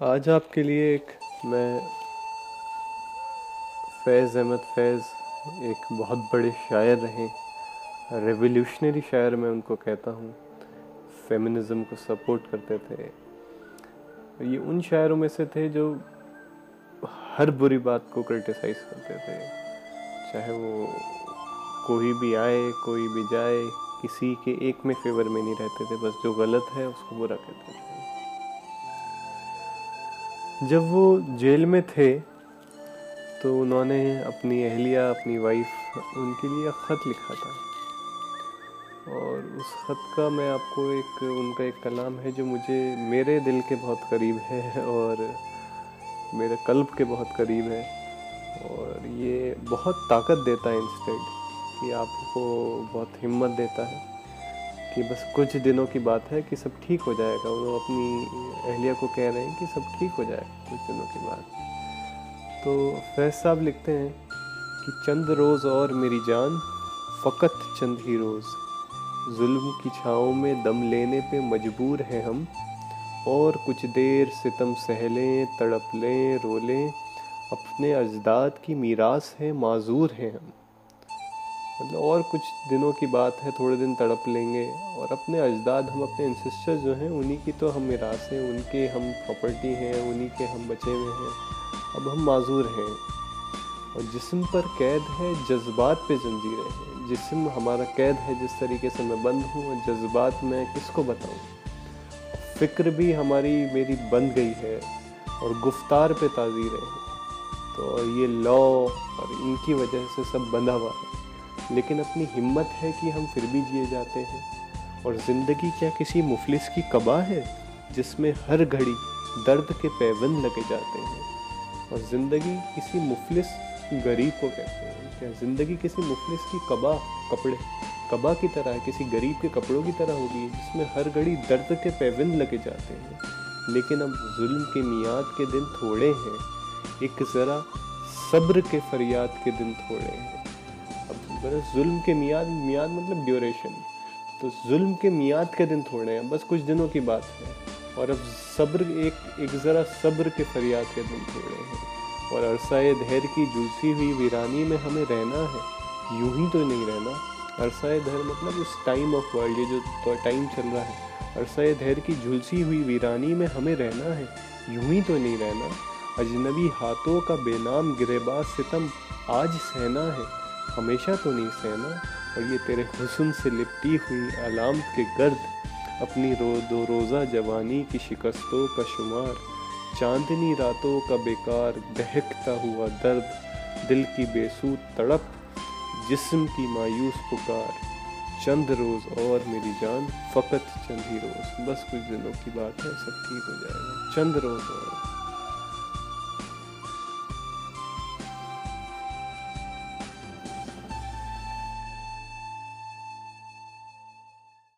آج آپ کے لیے ایک میں فیض احمد فیض ایک بہت بڑے شاعر رہیں ریولیوشنری شاعر میں ان کو کہتا ہوں فیمنزم کو سپورٹ کرتے تھے۔ یہ ان شاعروں میں سے تھے جو ہر بری بات کو کرٹیسائز کرتے تھے۔ چاہے وہ کوئی بھی آئے، کوئی بھی جائے، کسی کے ایک میں فیور میں نہیں رہتے تھے، بس جو غلط ہے اس کو برا کہتے تھے۔ جب وہ جیل میں تھے تو انہوں نے اپنی اہلیہ، اپنی وائف ان کے لیے خط لکھا تھا۔ اور اس خط کا میں آپ کو ایک، ان کا ایک کلام ہے جو مجھے میرے دل کے بہت قریب ہے اور میرے قلب کے بہت قریب ہے۔ اور یہ بہت طاقت دیتا ہے انسٹیڈ کہ آپ کو بہت ہمت دیتا ہے۔ کہ بس کچھ دنوں کی بات ہے کہ سب ٹھیک ہو جائے گا۔ وہ اپنی اہلیہ کو کہہ رہے ہیں کہ سب ٹھیک ہو جائے گا کچھ دنوں کی بات۔ تو فیض صاحب لکھتے ہیں کہ چند روز اور میری جان، فقط چند ہی روز۔ ظلم کی چھاؤں میں دم لینے پہ مجبور ہیں ہم۔ اور کچھ دیر ستم سہلیں، تڑپ لیں رولیں اپنے اجداد کی میراث ہیں، معذور ہیں ہم۔ مطلب اور کچھ دنوں کی بات ہے، تھوڑے دن تڑپ لیں گے اور اپنے اجداد، ہم اپنے انسسٹر جو ہیں، انہی کی تو ہم میراث ہیں، ان کے ہم پراپرٹی ہیں، انہی کے ہم بچے ہوئے ہیں۔ اب ہم معذور ہیں۔ اور جسم پر قید ہے، جذبات پہ زنجیریں ہیں جسم ہمارا قید ہے، جس طریقے سے میں بند ہوں اور جذبات میں کس کو بتاؤں؟ فکر بھی ہماری میری بند گئی ہے اور گفتار پہ تعزیریں ہیں۔ تو یہ لا اور ان کی وجہ سے سب بندھا ہوا ہے۔ لیکن اپنی ہمت ہے کہ ہم پھر بھی جیے جاتے ہیں۔ اور زندگی کیا کسی مفلس کی قبا ہے جس میں ہر گھڑی درد کے پیون لگے جاتے ہیں؟ اور زندگی کسی مفلس غریب کو کہتے ہیں۔ کیا زندگی کسی مفلس کی قبا کپڑے قبا کی طرح ہے؟ کسی غریب کے کپڑوں کی طرح ہوگی جس میں ہر گھڑی درد کے پیون لگے جاتے ہیں؟ لیکن اب ظلم کے میاد کے دن تھوڑے ہیں۔ ایک ذرا صبر کے فریاد کے دن تھوڑے ہیں۔ ظلم کے میاد میاد مطلب ڈیوریشن تو ظلم کے میاد کے دن تھوڑے ہیں، بس کچھ دنوں کی بات ہے۔ اور اب صبر ایک ایک ذرا صبر کے فریاد کے دن تھوڑے ہیں۔ اور عرصہ دھیر کی جلسی ہوئی ویرانی میں ہمیں رہنا ہے۔ یوں ہی تو نہیں رہنا۔ عرصہ دھیر مطلب اس ٹائم آف ورلڈ یہ جو ٹائم چل رہا ہے۔ عرصہ دھیر کی جھلسی ہوئی ویرانی میں ہمیں رہنا ہے۔ یوں ہی تو نہیں رہنا۔ اجنبی ہاتھوں کا بے نام گریباز ستم آج سہنا ہے۔ ہمیشہ تو نہیں سہنا اور یہ تیرے حسن سے لپٹی ہوئی علامت کے گرد اپنی رو دو روزہ جوانی کی شکستوں کا شمار، چاندنی راتوں کا بیکار، بہکتا ہوا درد، دل کی بے سود تڑپ، جسم کی مایوس پکار۔ چند روز اور میری جان، فقط چند ہی روز۔ بس کچھ دنوں کی بات ہے، سب ٹھیک ہو جائے گا۔ چند روز اور۔